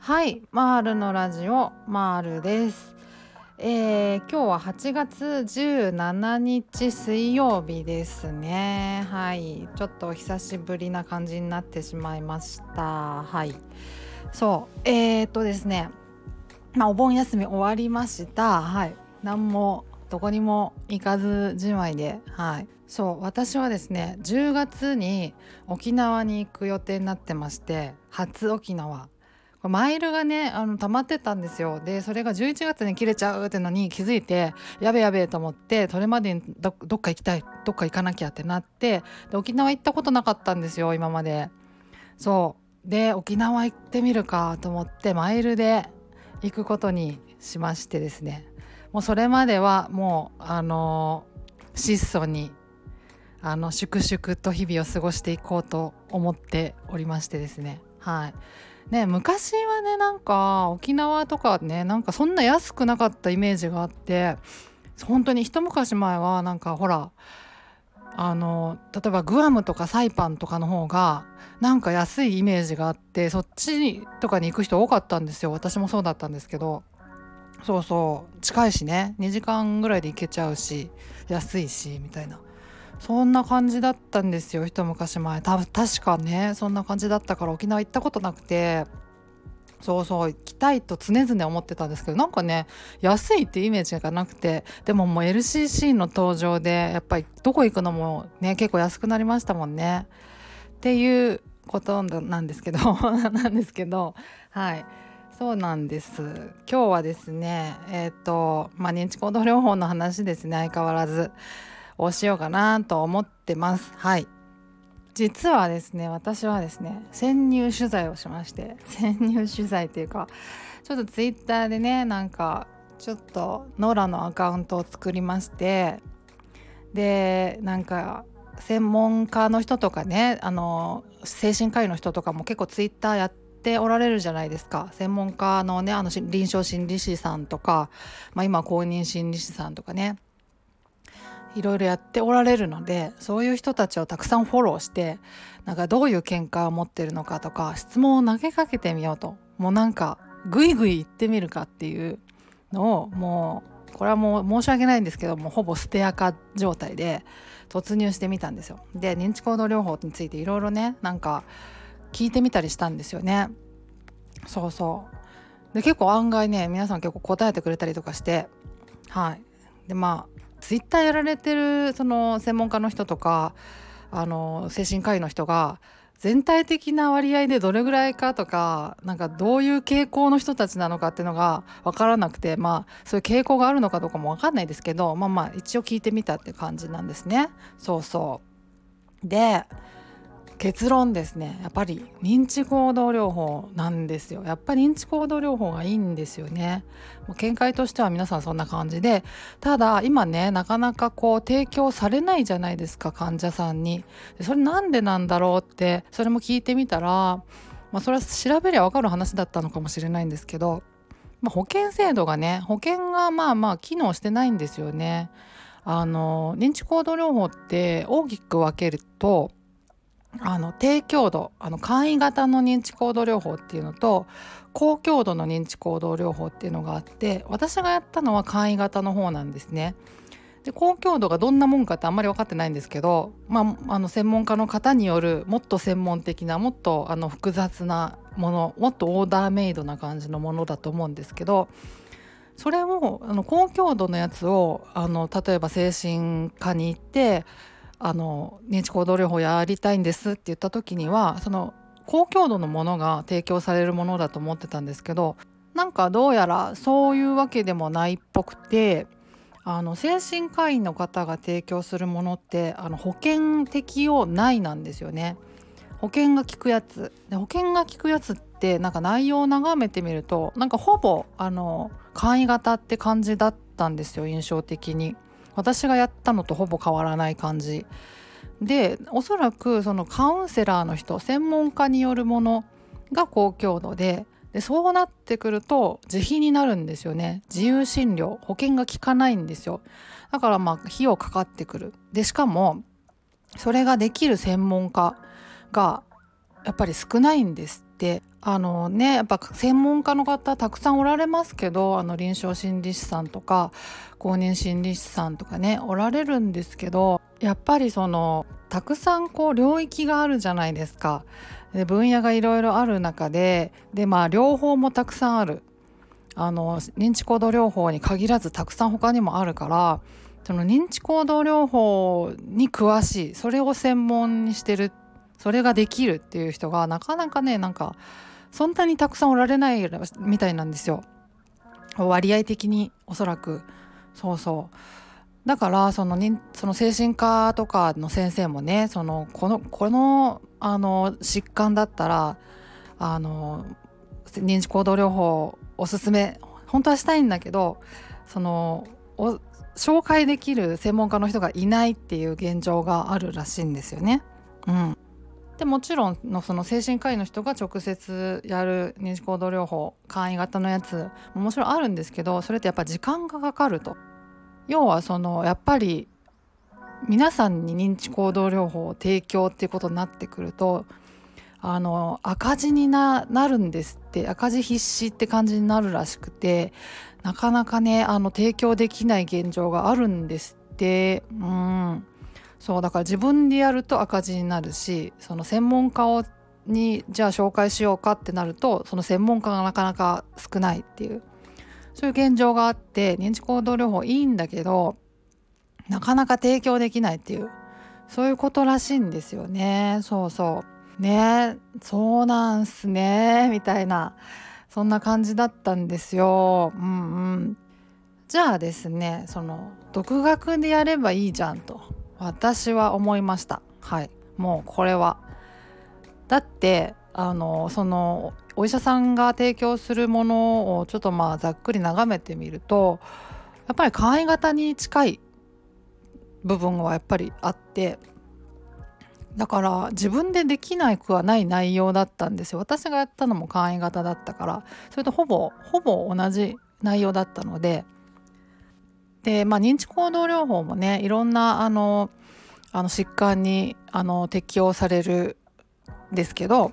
はいマールのラジオマールです。えー、今日は8月17日水曜日ですね。はいちょっと久しぶりな感じになってしまいました。はいそうえー、っとですねまあお盆休み終わりました。はい何もどこにも行かずじまいではい。そう私はですね10月に沖縄に行く予定になってまして初沖縄。マイルがねあの溜まってたんですよ。でそれが11月に切れちゃうってのに気づいてやべやべと思ってそれまでにどっか行きたいどっか行かなきゃってなってで沖縄行ったことなかったんですよ今まで。そう。で沖縄行ってみるかと思ってマイルで行くことにしましてですね。もうそれまではもうあの質素にあの粛々と日々を過ごしていこうと思っておりましてですね。はい。ね昔はねなんか沖縄とかねなんかそんな安くなかったイメージがあって本当に一昔前はなんかほらあの例えばグアムとかサイパンとかの方がなんか安いイメージがあってそっちとかに行く人多かったんですよ。私もそうだったんですけど。そうそう。近いしね2時間ぐらいで行けちゃうし安いしみたいな。そんな感じだったんですよ一昔前。多分確かねそんな感じだったから沖縄行ったことなくて。そうそう行きたいと常々思ってたんですけどなんかね安いってイメージがなくて。でももう LCC の登場でやっぱりどこ行くのもね結構安くなりましたもんね。っていうことなんですけど なんですけどはい。そうなんです。今日はですねえっ、ー、とまあ認知行動療法の話ですね相変わらず。をしようかなと思ってます。はい。実はですね私はですね潜入取材をしまして 潜入取材っていうかちょっとツイッターでねなんかちょっとノーラのアカウントを作りましてでなんか専門家の人とかねあの精神科医の人とかも結構ツイッターやっておられるじゃないですか。専門家のねあの臨床心理士さんとか、まあ、今公認心理師さんとかね。いろいろやっておられるのでそういう人たちをたくさんフォローしてなんかどういう見解を持ってるのかとか質問を投げかけてみようともうなんかグイグイ言ってみるかっていうのをもうこれはもう申し訳ないんですけどもほぼ捨て垢状態で突入してみたんですよ。で認知行動療法についていろいろねなんか聞いてみたりしたんですよね。そうそうで結構案外ね皆さん結構答えてくれたりとかしてはいでまあツイッターやられてるその専門家の人とかあの精神科医の人が全体的な割合でどれぐらいかとかなんかどういう傾向の人たちなのかっていうのが分からなくてまあそういう傾向があるのかどうかも分かんないですけどまあまあ一応聞いてみたって感じなんですね。そうそうで結論ですね。やっぱり認知行動療法なんですよ。やっぱり認知行動療法がいいんですよね。見解としては皆さんそんな感じで。ただ今ねなかなかこう提供されないじゃないですか患者さんに。それなんでなんだろうってそれも聞いてみたら、まあ、それは調べりゃ分かる話だったのかもしれないんですけど、まあ、保険制度がね保険がまあまあ機能してないんですよね。あの認知行動療法って大きく分けるとあの低強度あの簡易型の認知行動療法っていうのと高強度の認知行動療法っていうのがあって私がやったのは簡易型の方なんですね。で高強度がどんなもんかってあんまり分かってないんですけど、まあ、あの専門家の方によるもっと専門的なもっとあの複雑なものもっとオーダーメイドな感じのものだと思うんですけどそれをあの高強度のやつをあの例えば精神科に行ってあの認知行動療法やりたいんですって言った時にはその高強度のものが提供されるものだと思ってたんですけどなんかどうやらそういうわけでもないっぽくてあの精神科医の方が提供するものってあの保険適用内なんですよね。保険が効くやつで保険が効くやつってなんか内容を眺めてみるとなんかほぼあの簡易型って感じだったんですよ印象的に。私がやったのとほぼ変わらない感じ。でおそらくそのカウンセラーの人専門家によるものが高強度ででそうなってくると自費になるんですよね。自由診療保険が効かないんですよ。だからまあ費用かかってくる。でしかもそれができる専門家がやっぱり少ないんです。ってあのねやっぱ専門家の方たくさんおられますけどあの臨床心理士さんとか公認心理師さんとかねおられるんですけどやっぱりそのたくさんこう領域があるじゃないですか。で分野がいろいろある中ででまあ両方もたくさんあるあの認知行動療法に限らずたくさん他にもあるからその認知行動療法に詳しいそれを専門にしてるっそれができるっていう人がなかなかねなんかそんなにたくさんおられないみたいなんですよ。割合的におそらく。そうそう。だからそのその精神科とかの先生もねそのこのこのあの疾患だったらあの認知行動療法おすすめ本当はしたいんだけどその紹介できる専門家の人がいないっていう現状があるらしいんですよね。うん、でもちろんのその精神科医の人が直接やる認知行動療法簡易型のやつももちろんあるんですけどそれってやっぱ時間がかかると。要はそのやっぱり皆さんに認知行動療法を提供っていうことになってくるとあの赤字になるんですって赤字必至って感じになるらしくてなかなかねあの提供できない現状があるんですってうんそうだから自分でやると赤字になるしその専門家をにじゃあ紹介しようかってなるとその専門家がなかなか少ないっていう。そういう現状があって認知行動療法いいんだけどなかなか提供できないっていう。そういうことらしいんですよね。そうそう。ねそうなんすねみたいな。そんな感じだったんですよ。うんうん。じゃあですねその独学でやればいいじゃんと。私は思いました。はい。もうこれは。だってあのそのお医者さんが提供するものをちょっとまあざっくり眺めてみるとやっぱり簡易型に近い部分はやっぱりあってだから自分でできなくはない内容だったんですよ。私がやったのも簡易型だったからそれとほぼほぼ同じ内容だったのででまあ認知行動療法もねいろんなあのあの疾患にあの適用されるんですけど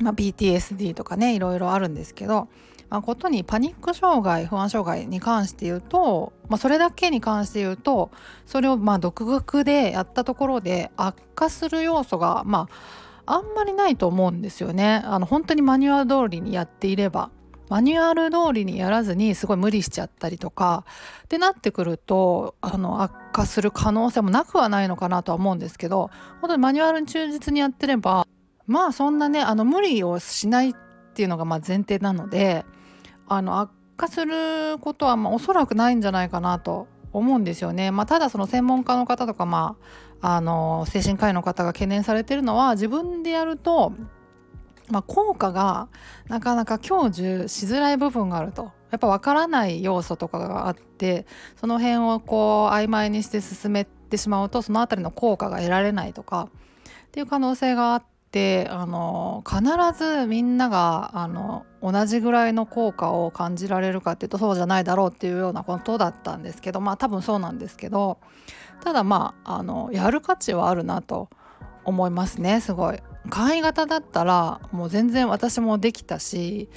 まあ、PTSD とかねいろいろあるんですけど、まあ、ことにパニック障害不安障害に関して言うと、まあ、それだけに関して言うとそれをまあ独学でやったところで悪化する要素がまああんまりないと思うんですよね。あの本当にマニュアル通りにやっていればマニュアル通りにやらずにすごい無理しちゃったりとかってなってくるとあの悪化する可能性もなくはないのかなとは思うんですけど本当にマニュアルに忠実にやってればまあそんなねあの無理をしないっていうのがまあ前提なのであの悪化することはまあおそらくないんじゃないかなと思うんですよね。まあ、ただその専門家の方とか、まあ、あの精神科医の方が懸念されてるのは自分でやると、まあ、効果がなかなか享受しづらい部分があると。やっぱ分からない要素とかがあってその辺をこう曖昧にして進めてしまうとその辺りの効果が得られないとかっていう可能性があってあの必ずみんながあの同じぐらいの効果を感じられるかっていうとそうじゃないだろうっていうようなことだったんですけどまあ多分そうなんですけどただまああのやる価値はあるなと思いますねすごい。簡易型だったらもう全然私もできたし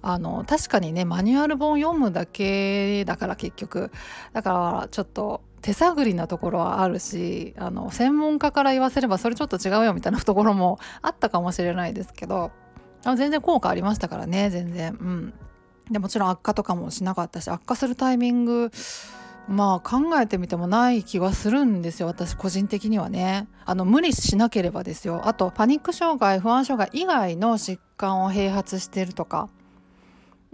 あの確かにねマニュアル本読むだけだから結局。だからちょっと手探りなところはあるしあの専門家から言わせればそれちょっと違うよみたいなところもあったかもしれないですけど全然効果ありましたからね全然。うん。でもちろん悪化とかもしなかったし悪化するタイミングまあ考えてみてもない気はするんですよ私個人的にはね。あの無理しなければですよ。あとパニック障害不安障害以外の疾患を併発してるとか。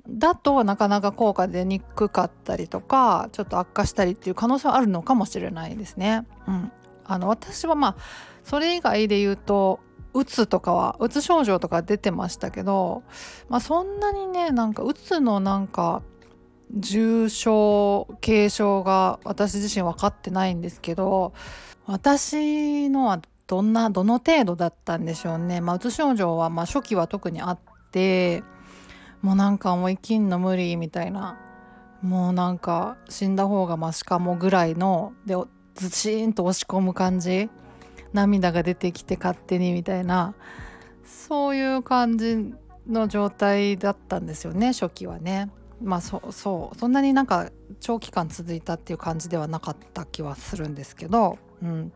だとなかなか効果出にくかったりとかちょっと悪化したりっていう可能性はあるのかもしれないですね。うん、あの私はまあそれ以外で言うとうつとかはうつ症状とか出てましたけど、まあ、そんなにねなんかうつのなんか重症軽症が私自身分かってないんですけど私のはどんなどの程度だったんでしょうね。まあ、うつ症状はまあ初期は特にあってもうなんかもう生きんの無理みたいなもうなんか死んだ方がマシかもぐらいのでずしーんと押し込む感じ涙が出てきて勝手にみたいなそういう感じの状態だったんですよね初期はね。まあそそうそんなになんか長期間続いたっていう感じではなかった気はするんですけど、うん、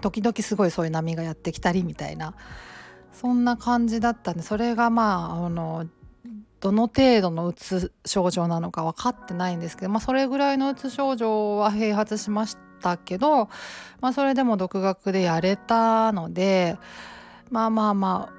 時々すごいそういう波がやってきたりみたいなそんな感じだったんでそれがまああのどの程度のうつ症状なのか分かってないんですけど、まあ、それぐらいのうつ症状は併発しましたけど、まあ、それでも独学でやれたのでまあまあまあ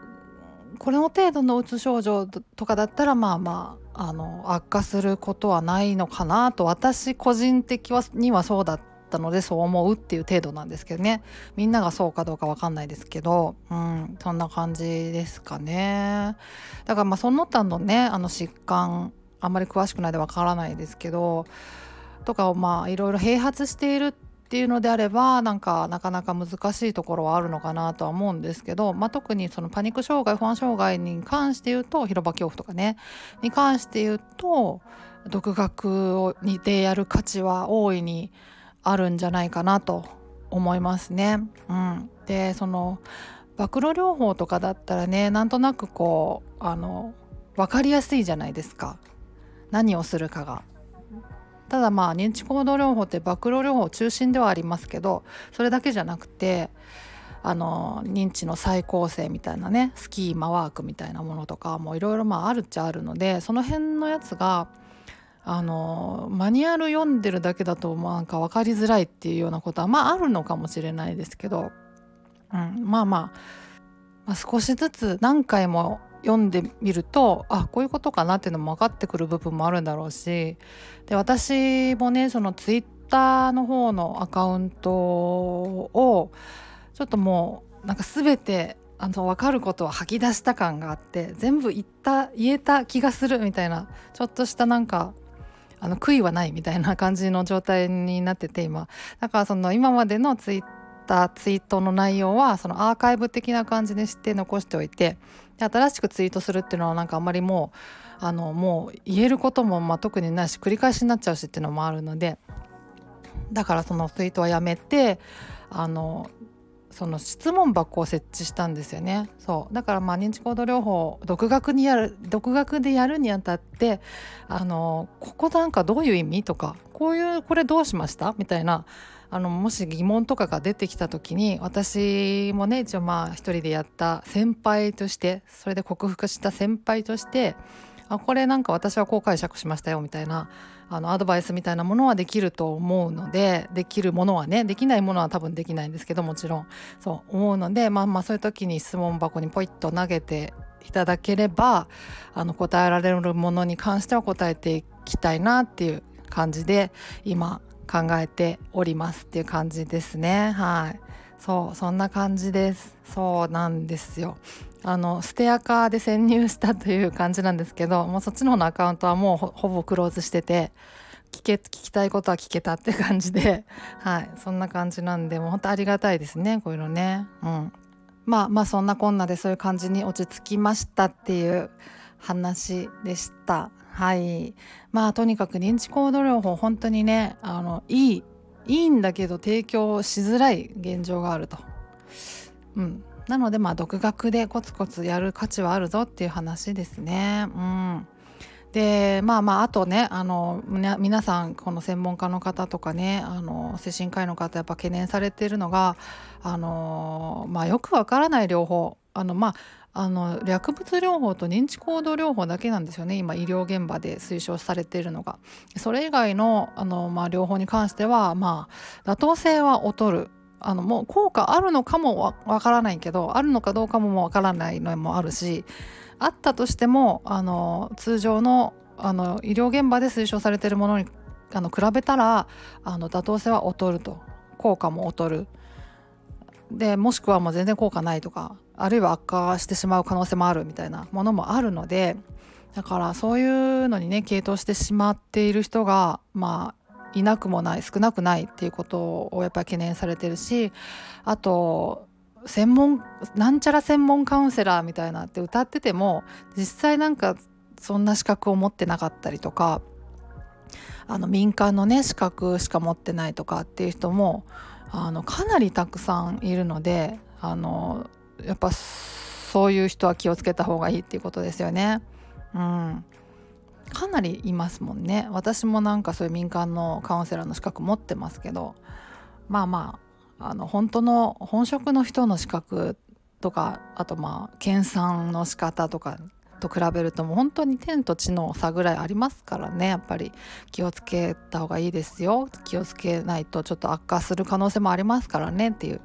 これの程度のうつ症状とかだったらまあまああの悪化することはないのかなと私個人的にはそうだったのでそう思うっていう程度なんですけどね。みんながそうかどうか分かんないですけど、うん、そんな感じですかね。だからまあその他のねあの疾患あんまり詳しくないで分からないですけど。とかをまあいろいろ併発しているってっていうのであればなんかなかなか難しいところはあるのかなとは思うんですけど、まあ、特にそのパニック障害不安障害に関して言うと広場恐怖とかねに関して言うと独学をにでやる価値は大いにあるんじゃないかなと思いますね。うん、でその暴露療法とかだったらねなんとなくこうあの分かりやすいじゃないですか何をするかが。ただまあ認知行動療法って暴露療法中心ではありますけどそれだけじゃなくてあの認知の再構成みたいなねスキーマワークみたいなものとかもいろいろあるっちゃあるのでその辺のやつがあのマニュアル読んでるだけだとなんか分かりづらいっていうようなことはまああるのかもしれないですけど、うん、まあまあ、まあ、少しずつ何回も読んでみるとあこういうことかなっていうのも分かってくる部分もあるんだろうしで私もねそのツイッターの方のアカウントをちょっともうなんか全てあの分かることを吐き出した感があって全部言った言えた気がするみたいなちょっとしたなんかあの悔いはないみたいな感じの状態になってて今。だからその今までのツイッターツイートの内容はそのアーカイブ的な感じにして残しておいて新しくツイートするっていうのはなんかあんまりもうあのもう言えることもま特にないし繰り返しになっちゃうしっていうのもあるのでだからそのツイートはやめてあのその質問箱を設置したんですよね。そう。だからまあ認知行動療法独学にやる独学でやるにあたってあのここなんかどういう意味とかこういうこれどうしましたみたいなあのもし疑問とかが出てきた時に私もね一応まあ一人でやった先輩としてそれで克服した先輩としてあこれなんか私はこう解釈しましたよみたいなあのアドバイスみたいなものはできると思うのでできるものはねできないものは多分できないんですけどもちろん。そう思うのでまあまあそういう時に質問箱にポイッと投げていただければあの答えられるものに関しては答えていきたいなっていう感じで今考えておりますっていう感じですね。はい。そうそんな感じです。そうなんですよ。あのステアカーで潜入したという感じなんですけどもうそっちの方のアカウントはもうほぼクローズしてて聞け聞きたいことは聞けたって感じではい。そんな感じなんでもう本当ありがたいですねこういうのね。うん。まあまあそんなこんなでそういう感じに落ち着きましたっていう話でしたはい。まあとにかく認知行動療法本当にねあのいいいいんだけど提供しづらい現状があると。うん。なのでまあ独学でコツコツやる価値はあるぞっていう話ですね。うん、でまあまああとねあの皆さんこの専門家の方とかねあの精神科医の方やっぱ懸念されているのがあの、まあ、よくわからない療法。あのまああの薬物療法と認知行動療法だけなんですよね。今医療現場で推奨されているのが。それ以外のあの、まあ、療法に関しては、まあ、妥当性は劣る。あのもう効果あるのかもわからないけどあるのかどうかもわからないのもあるしあったとしてもあの通常のあの医療現場で推奨されているものにあの比べたらあの妥当性は劣ると。効果も劣る。でもしくはもう全然効果ないとかあるいは悪化してしまう可能性もあるみたいなものもあるのでだからそういうのにね傾倒してしまっている人がまあいなくもない少なくないっていうことをやっぱり懸念されてるしあと専門なんちゃら専門カウンセラーみたいなって歌ってても実際なんかそんな資格を持ってなかったりとかあの民間のね資格しか持ってないとかっていう人もあのかなりたくさんいるのであのやっぱそういう人は気をつけた方がいいっていうことですよね。うん、かなりいますもんね私もなんかそういう民間のカウンセラーの資格持ってますけどまあまああの本当の本職の人の資格とかあとまあ研鑽の仕方とかと比べるともう本当に天と地の差ぐらいありますからね。やっぱり気をつけた方がいいですよ。気をつけないとちょっと悪化する可能性もありますからね。っていう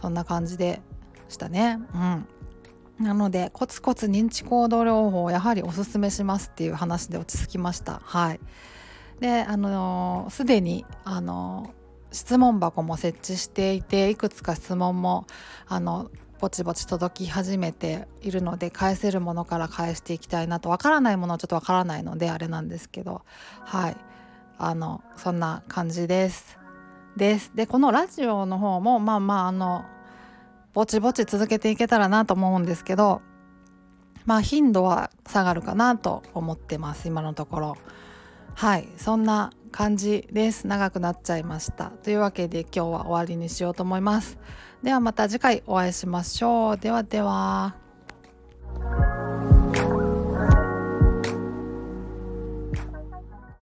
そんな感じでしたね。うん。なのでコツコツ認知行動療法をやはりおすすめしますっていう話で落ち着きました。はい。であのすでにあの質問箱も設置していていくつか質問もあのぼちぼち届き始めているので返せるものから返していきたいなとわからないものはちょっとわからないのであれなんですけどはい。あのそんな感じです。です。でこのラジオの方もまあまああのぼちぼち続けていけたらなと思うんですけどまあ頻度は下がるかなと思ってます。今のところ。はい。そんな感じです。長くなっちゃいました。というわけで今日は終わりにしようと思います。ではまた次回お会いしましょう。ではでは。